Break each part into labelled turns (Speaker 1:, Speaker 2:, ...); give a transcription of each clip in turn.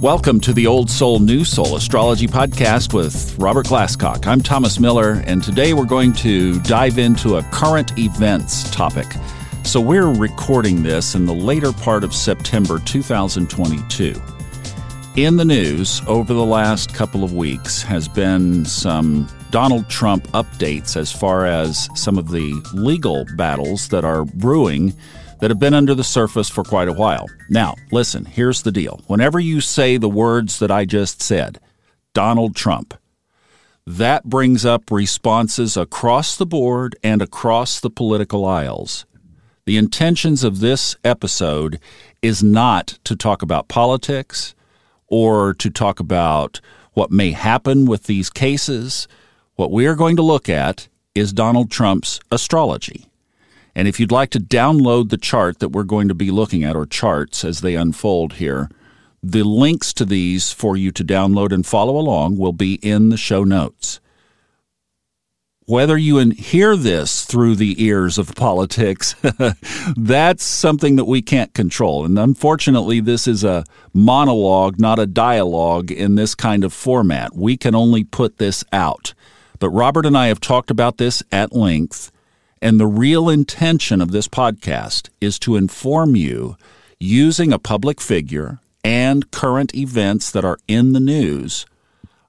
Speaker 1: Welcome to the Old Soul New Soul Astrology Podcast with Robert Glasscock. I'm Thomas Miller, and today we're going to dive into a current events topic. So, we're recording this in the later part of September 2022. In the news over the last couple of weeks has been some Donald Trump updates as far as some of the legal battles that are brewing that have been under the surface for quite a while. Now, listen, here's the deal. Whenever you say the words that I just said, Donald Trump, that brings up responses across the board and across the political aisles. The intentions of this episode is not to talk about politics or to talk about what may happen with these cases. What we are going to look at is Donald Trump's astrology. And if you'd like to download the chart that we're going to be looking at, or charts as they unfold here, the links to these for you to download and follow along will be in the show notes. Whether you hear this through the ears of politics, that's something that we can't control. And unfortunately, this is a monologue, not a dialogue in this kind of format. We can only put this out. But Robert and I have talked about this at length and the real intention of this podcast is to inform you using a public figure and current events that are in the news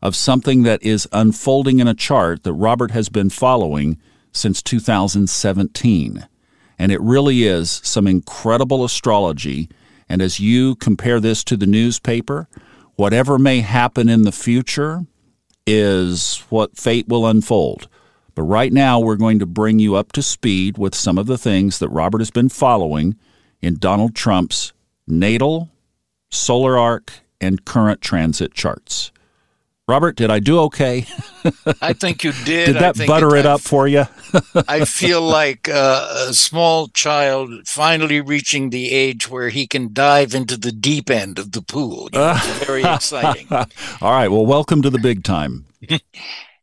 Speaker 1: of something that is unfolding in a chart that Robert has been following since 2017. And it really is some incredible astrology. And as you compare this to the newspaper, whatever may happen in the future is what fate will unfold. But right now, we're going to bring you up to speed with some of the things that Robert has been following in Donald Trump's natal, solar arc, and current transit charts. Robert, did I do okay?
Speaker 2: I think you did.
Speaker 1: Did that butter it, it up for you?
Speaker 2: I feel like uh, a small child finally reaching the age where he can dive into the deep end of the pool. You know, it's very exciting.
Speaker 1: All right. Well, welcome to the big time.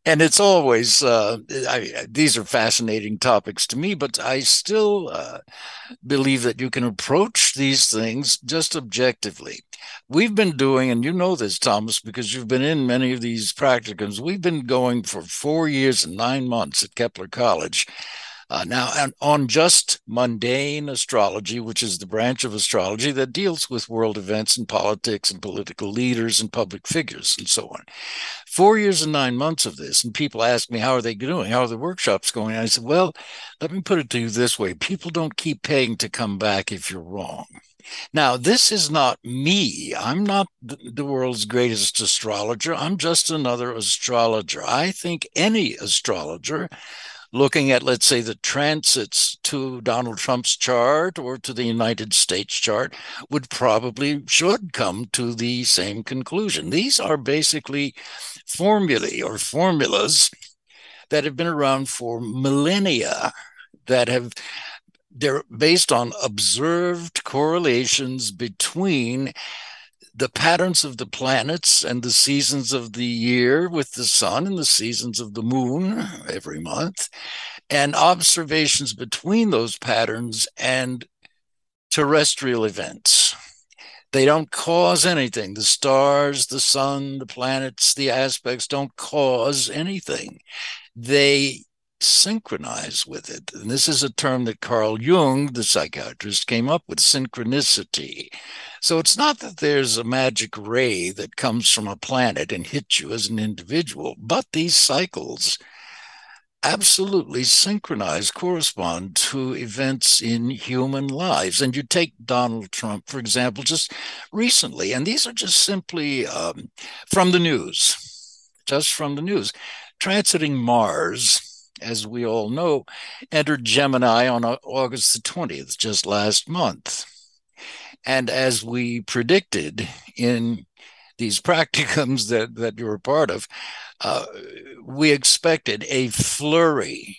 Speaker 2: And it's always uh, I, these are fascinating topics to me but i still uh, believe that you can approach these things just objectively. We've been doing and you know this thomas because you've been in many of these practicums we've been going for four years and nine months at kepler college uh, now, on just mundane astrology, which is the branch of astrology that deals with world events and politics and political leaders and public figures and so on. Four years and nine months of this, and people ask me, How are they doing? How are the workshops going? I said, Well, let me put it to you this way people don't keep paying to come back if you're wrong. Now, this is not me. I'm not the world's greatest astrologer. I'm just another astrologer. I think any astrologer looking at, let's say, the transits to Donald Trump's chart or to the United States chart would probably should come to the same conclusion. These are basically formulae or formulas that have been around for millennia that have they're based on observed correlations between the patterns of the planets and the seasons of the year with the sun and the seasons of the moon every month, and observations between those patterns and terrestrial events. They don't cause anything. The stars, the sun, the planets, the aspects don't cause anything. They synchronize with it. And this is a term that Carl Jung, the psychiatrist, came up with synchronicity. So it's not that there's a magic ray that comes from a planet and hits you as an individual, but these cycles absolutely synchronize, correspond to events in human lives. And you take Donald Trump, for example, just recently, and these are just simply um, from the news, just from the news. Transiting Mars, as we all know, entered Gemini on August the 20th, just last month. And as we predicted in these practicums that, that you're a part of, uh, we expected a flurry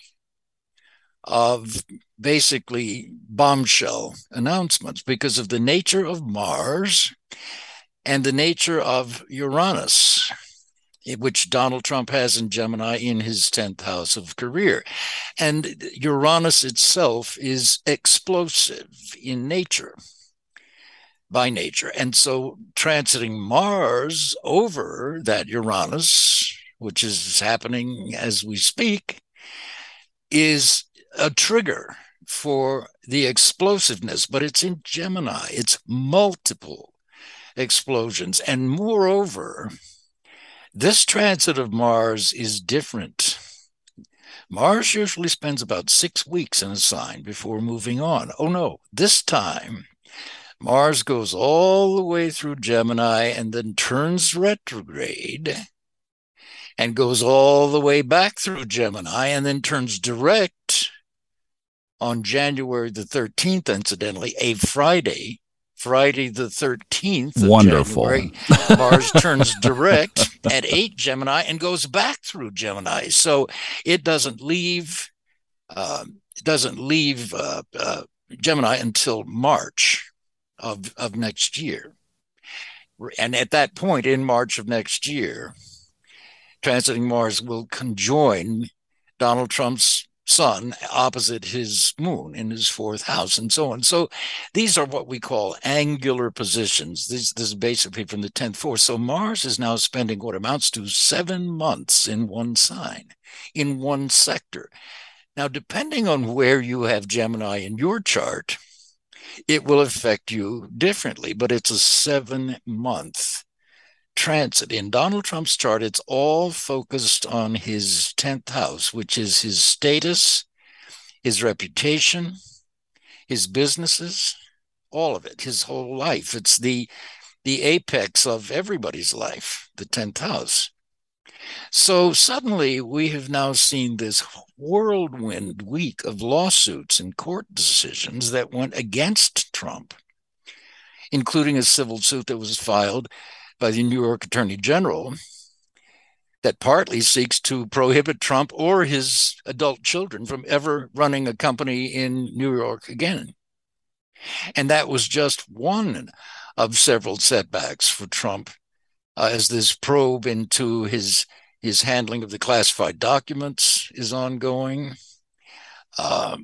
Speaker 2: of basically bombshell announcements because of the nature of Mars and the nature of Uranus Eh, which Donald Trump has in Gemini in his 10th house of career. And Uranus itself is explosive in nature. by nature. And so transiting Mars over that Uranus, which is happening as we speak, is a trigger for the explosiveness, but it's in Gemini. It's multiple explosions. And moreover, this transit of Mars is different. Mars usually spends about six weeks in a sign before moving on. Oh no, this time Mars goes all the way through Gemini and then turns retrograde and goes all the way back through Gemini and then turns direct on January the 13th, incidentally, a Friday, Friday the 13th.
Speaker 1: Wonderful.
Speaker 2: January, Mars turns direct at 8 Gemini and goes back through Gemini. So it doesn't leave. Uh, it doesn't leave uh, uh, Gemini until March of, of next year. And at that point, in March of next year, transiting Mars will conjoin Donald Trump's sun opposite his moon in his fourth house and so on. So these are what we call angular positions. This, this is basically from the 10th force. So Mars is now spending what amounts to seven months in one sign, in one sector. Now, depending on where you have Gemini in your chart, it will affect you differently, but it's a seven month transit. In Donald Trump's chart, it's all focused on his 10th house, which is his status, his reputation, his businesses, all of it, his whole life. It's the the apex of everybody's life, the 10th house. So suddenly we have now seen this whirlwind week of lawsuits and court decisions that went against Trump, including a civil suit that was filed by the New York Attorney General that partly seeks to prohibit Trump or his adult children from ever running a company in New York again. And that was just one of several setbacks for Trump uh, as this probe into his his handling of the classified documents is ongoing. Uh,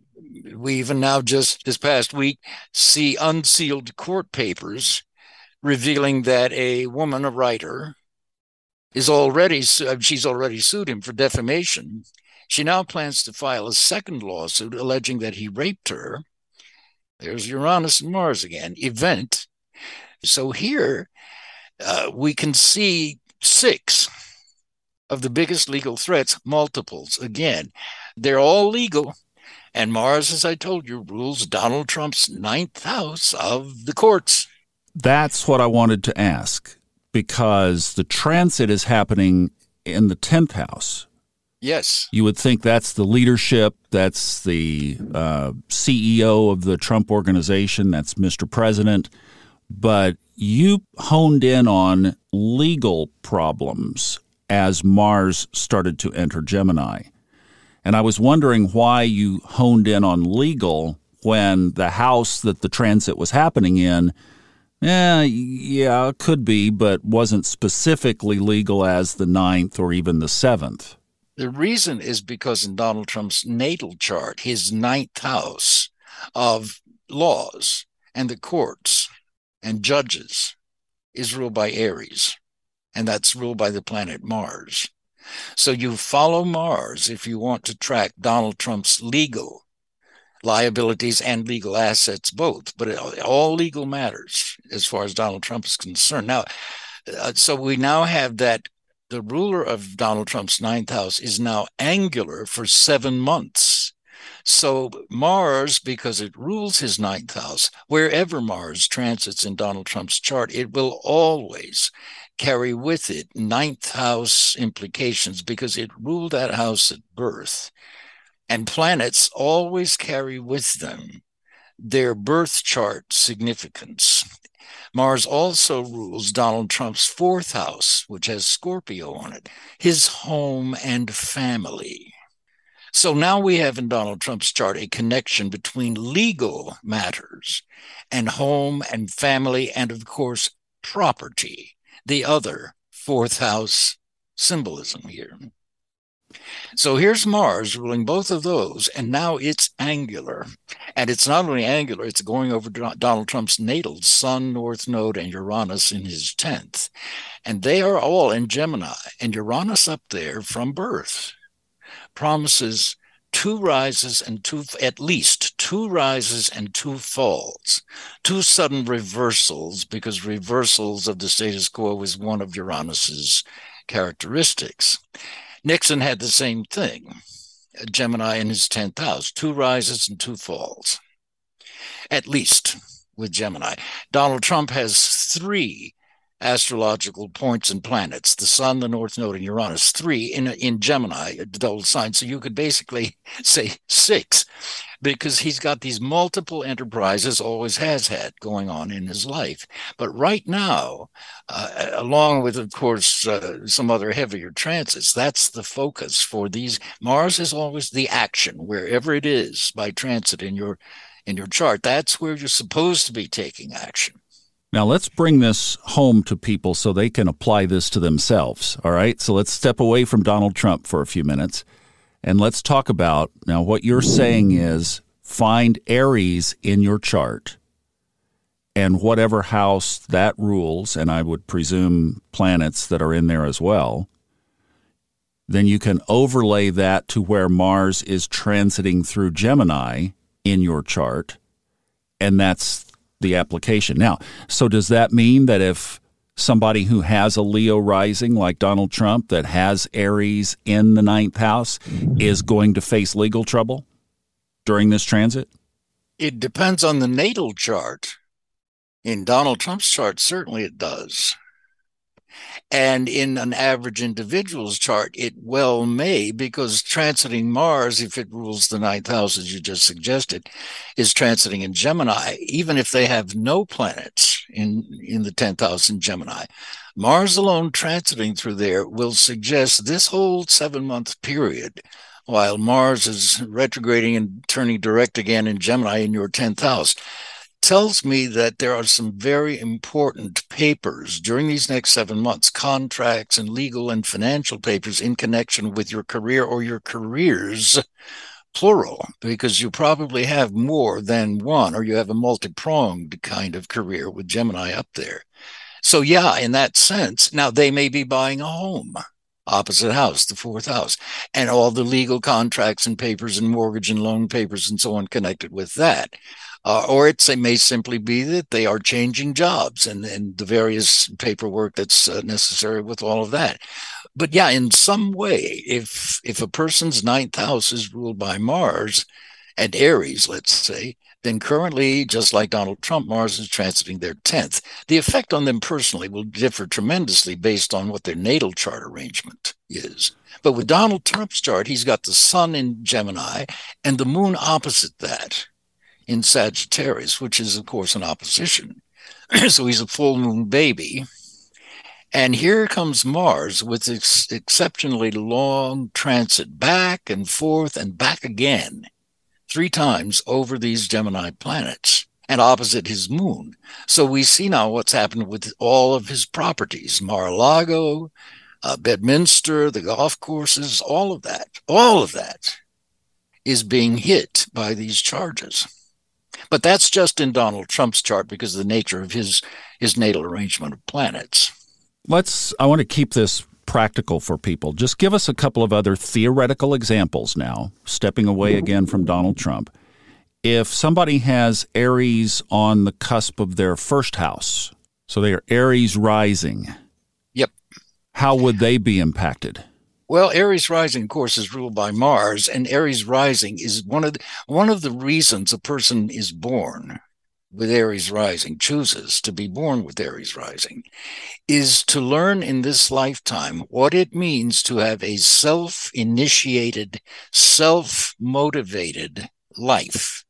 Speaker 2: we even now, just this past week, see unsealed court papers revealing that a woman, a writer, is already uh, she's already sued him for defamation. She now plans to file a second lawsuit alleging that he raped her. There's Uranus and Mars again. Event. So here uh, we can see six of the biggest legal threats, multiples. Again, they're all legal. And Mars, as I told you, rules Donald Trump's ninth house of the courts.
Speaker 1: That's what I wanted to ask because the transit is happening in the 10th house.
Speaker 2: Yes.
Speaker 1: You would think that's the leadership, that's the uh, CEO of the Trump organization, that's Mr. President. But you honed in on legal problems as Mars started to enter Gemini. And I was wondering why you honed in on legal when the house that the transit was happening in, eh, yeah, could be, but wasn't specifically legal as the ninth or even the seventh.
Speaker 2: The reason is because in Donald Trump's natal chart, his ninth house of laws and the courts and judges is ruled by Aries and that's ruled by the planet Mars. So you follow Mars if you want to track Donald Trump's legal liabilities and legal assets both, but all legal matters as far as Donald Trump is concerned. Now, uh, so we now have that the ruler of Donald Trump's ninth house is now angular for seven months. So Mars, because it rules his ninth house, wherever Mars transits in Donald Trump's chart, it will always carry with it ninth house implications because it ruled that house at birth. And planets always carry with them their birth chart significance. Mars also rules Donald Trump's fourth house, which has Scorpio on it, his home and family. So now we have in Donald Trump's chart a connection between legal matters and home and family, and of course, property the other fourth house symbolism here. So here's Mars ruling both of those, and now it's angular. And it's not only angular, it's going over Donald Trump's natal Sun, North Node, and Uranus in his 10th. And they are all in Gemini. And Uranus up there from birth promises two rises and two, at least two rises and two falls, two sudden reversals, because reversals of the status quo is one of Uranus's characteristics. Nixon had the same thing. Gemini in his 10th house, two rises and two falls, at least with Gemini. Donald Trump has three astrological points and planets the sun the north node and uranus three in in gemini a double sign. So you could basically say six because he's got these multiple enterprises always has had going on in his life. But right now uh, along with of course uh, some other heavier transits that's the focus for these. Mars is always the action wherever it is by transit in your in your chart. That's where you're supposed to be taking action
Speaker 1: now, let's bring this home to people so they can apply this to themselves. All right. So let's step away from Donald Trump for a few minutes and let's talk about now what you're saying is find Aries in your chart and whatever house that rules, and I would presume planets that are in there as well. Then you can overlay that to where Mars is transiting through Gemini in your chart, and that's the application. Now, so does that mean that if somebody who has a Leo rising like Donald Trump that has Aries in the ninth house is going to face legal trouble during this transit?
Speaker 2: It depends on the natal chart. In Donald Trump's chart, certainly it does. And in an average individual's chart, it well may, because transiting Mars, if it rules the ninth house, as you just suggested, is transiting in Gemini, even if they have no planets in, in the 10th house in Gemini. Mars alone transiting through there will suggest this whole seven month period, while Mars is retrograding and turning direct again in Gemini in your 10th house tells me that there are some very important papers during these next seven months, contracts and legal and financial papers in connection with your career or your careers, plural, because you probably have more than one, or you have a multi pronged kind of career with Gemini up there. So, yeah, in that sense, now they may be buying a home opposite house, the fourth house, and all the legal contracts and papers and mortgage and loan papers and so on connected with that. Uh, or it may simply be that they are changing jobs and, and the various paperwork that's uh, necessary with all of that. But yeah, in some way, if if a person's ninth house is ruled by Mars and Aries, let's say, then currently, just like Donald Trump, Mars is transiting their 10th. The effect on them personally will differ tremendously based on what their natal chart arrangement is. But with Donald Trump's chart, he's got the sun in Gemini and the moon opposite that in Sagittarius, which is, of course, an opposition. so he's a full moon baby. And here comes Mars with ex- exceptionally long transit back and forth and back again, three times over these Gemini planets and opposite his moon. So we see now what's happened with all of his properties Mar a Lago, uh, Bedminster, the golf courses, all of that, all of that is being hit by these charges. But that's just in Donald Trump's chart because of the nature of his his natal arrangement of planets.
Speaker 1: Let's I want to keep this practical for people. Just give us a couple of other theoretical examples now, stepping away again from Donald Trump. If somebody has Aries on the cusp of their first house, so they are Aries rising.
Speaker 2: Yep.
Speaker 1: How would they be impacted?
Speaker 2: Well, Aries rising, of course, is ruled by Mars, and Aries rising is one of the, one of the reasons a person is born with Aries rising, chooses to be born with Aries rising, is to learn in this lifetime what it means to have a self-initiated, self-motivated life.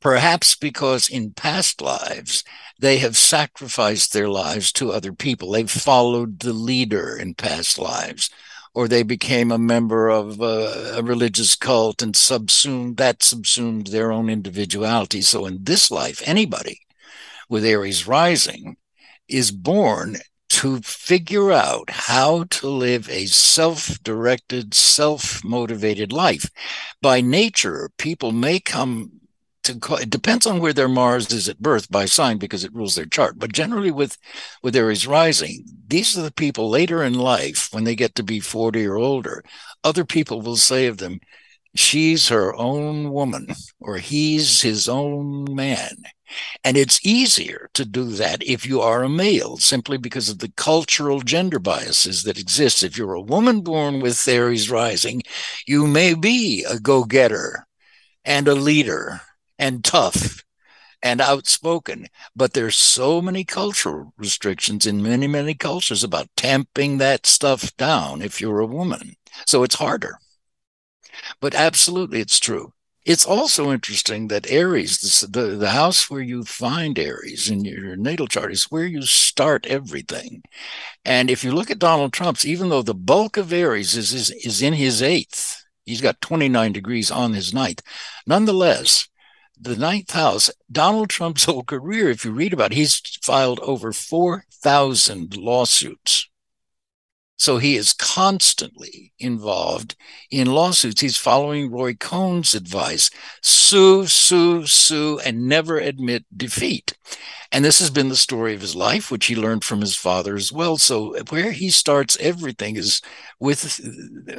Speaker 2: Perhaps because in past lives, they have sacrificed their lives to other people. They've followed the leader in past lives or they became a member of a, a religious cult and subsumed that subsumed their own individuality. So in this life, anybody with Aries rising is born to figure out how to live a self directed, self motivated life. By nature, people may come to, it depends on where their Mars is at birth by sign because it rules their chart. But generally, with, with Aries rising, these are the people later in life when they get to be 40 or older. Other people will say of them, she's her own woman or he's his own man. And it's easier to do that if you are a male, simply because of the cultural gender biases that exist. If you're a woman born with Aries rising, you may be a go getter and a leader and tough and outspoken. But there's so many cultural restrictions in many, many cultures about tamping that stuff down if you're a woman. So it's harder. But absolutely, it's true. It's also interesting that Aries, the, the house where you find Aries in your natal chart, is where you start everything. And if you look at Donald Trump's, even though the bulk of Aries is, is, is in his eighth, he's got 29 degrees on his ninth. Nonetheless, the ninth house, Donald Trump's whole career, if you read about it, he's filed over 4,000 lawsuits. So he is constantly involved in lawsuits. He's following Roy Cohn's advice sue, sue, sue, and never admit defeat. And this has been the story of his life, which he learned from his father as well. So where he starts everything is with,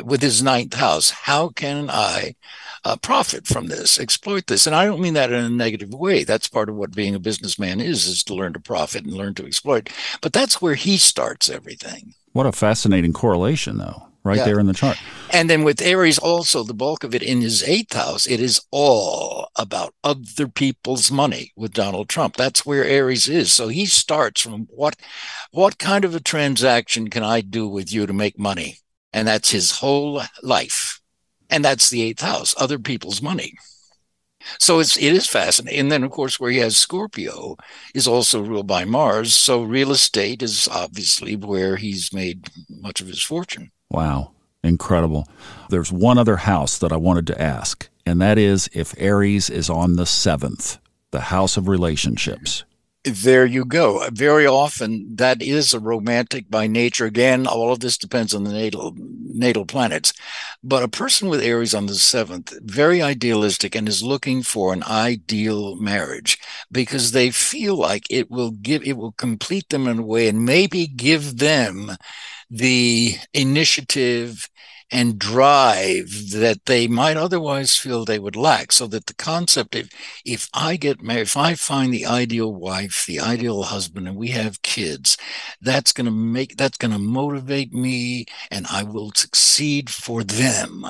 Speaker 2: with his ninth house. How can I uh, profit from this, exploit this? And I don't mean that in a negative way. That's part of what being a businessman is, is to learn to profit and learn to exploit. But that's where he starts everything.
Speaker 1: What a fascinating correlation, though, right yeah. there in the chart.
Speaker 2: And then with Aries, also the bulk of it in his eighth house, it is all about other people's money with Donald Trump. That's where Aries is. So he starts from what, what kind of a transaction can I do with you to make money? And that's his whole life. And that's the eighth house, other people's money. So it's it is fascinating. And then of course where he has Scorpio is also ruled by Mars. So real estate is obviously where he's made much of his fortune.
Speaker 1: Wow. Incredible. There's one other house that I wanted to ask, and that is if Aries is on the seventh, the house of relationships
Speaker 2: there you go. Very often that is a romantic by nature. Again, all of this depends on the natal natal planets. But a person with Aries on the seventh, very idealistic and is looking for an ideal marriage because they feel like it will give it will complete them in a way and maybe give them the initiative and drive that they might otherwise feel they would lack. So that the concept of if I get married, if I find the ideal wife, the ideal husband, and we have kids, that's going to make, that's going to motivate me and I will succeed for them.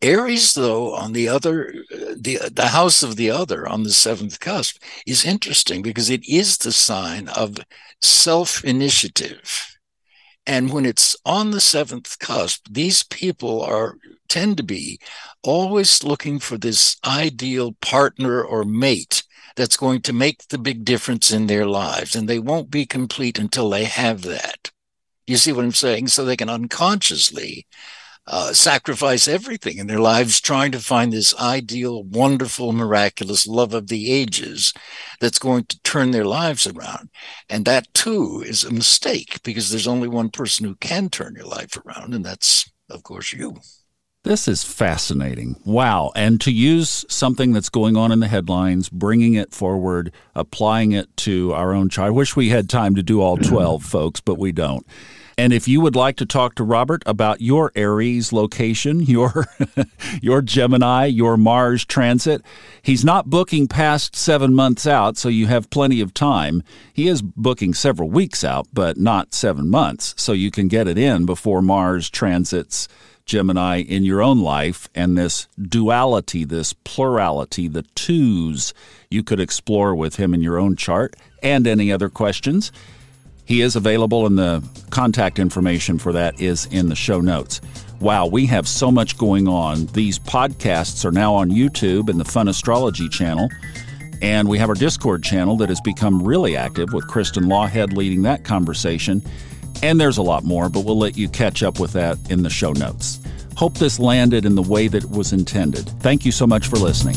Speaker 2: Aries, though, on the other, the the house of the other on the seventh cusp is interesting because it is the sign of self initiative and when it's on the seventh cusp, these people are tend to be always looking for this ideal partner or mate that's going to make the big difference in their lives. And they won't be complete until they have that. You see what I'm saying? So they can unconsciously uh, sacrifice everything in their lives trying to find this ideal, wonderful, miraculous love of the ages that's going to turn their lives around. And that too is a mistake because there's only one person who can turn your life around, and that's, of course, you.
Speaker 1: This is fascinating. Wow. And to use something that's going on in the headlines, bringing it forward, applying it to our own child. I wish we had time to do all 12, folks, but we don't. And if you would like to talk to Robert about your Aries location, your your Gemini, your Mars transit, he's not booking past 7 months out, so you have plenty of time. He is booking several weeks out, but not 7 months, so you can get it in before Mars transits Gemini in your own life and this duality, this plurality, the twos you could explore with him in your own chart and any other questions he is available, and the contact information for that is in the show notes. Wow, we have so much going on. These podcasts are now on YouTube and the Fun Astrology channel. And we have our Discord channel that has become really active with Kristen Lawhead leading that conversation. And there's a lot more, but we'll let you catch up with that in the show notes. Hope this landed in the way that it was intended. Thank you so much for listening.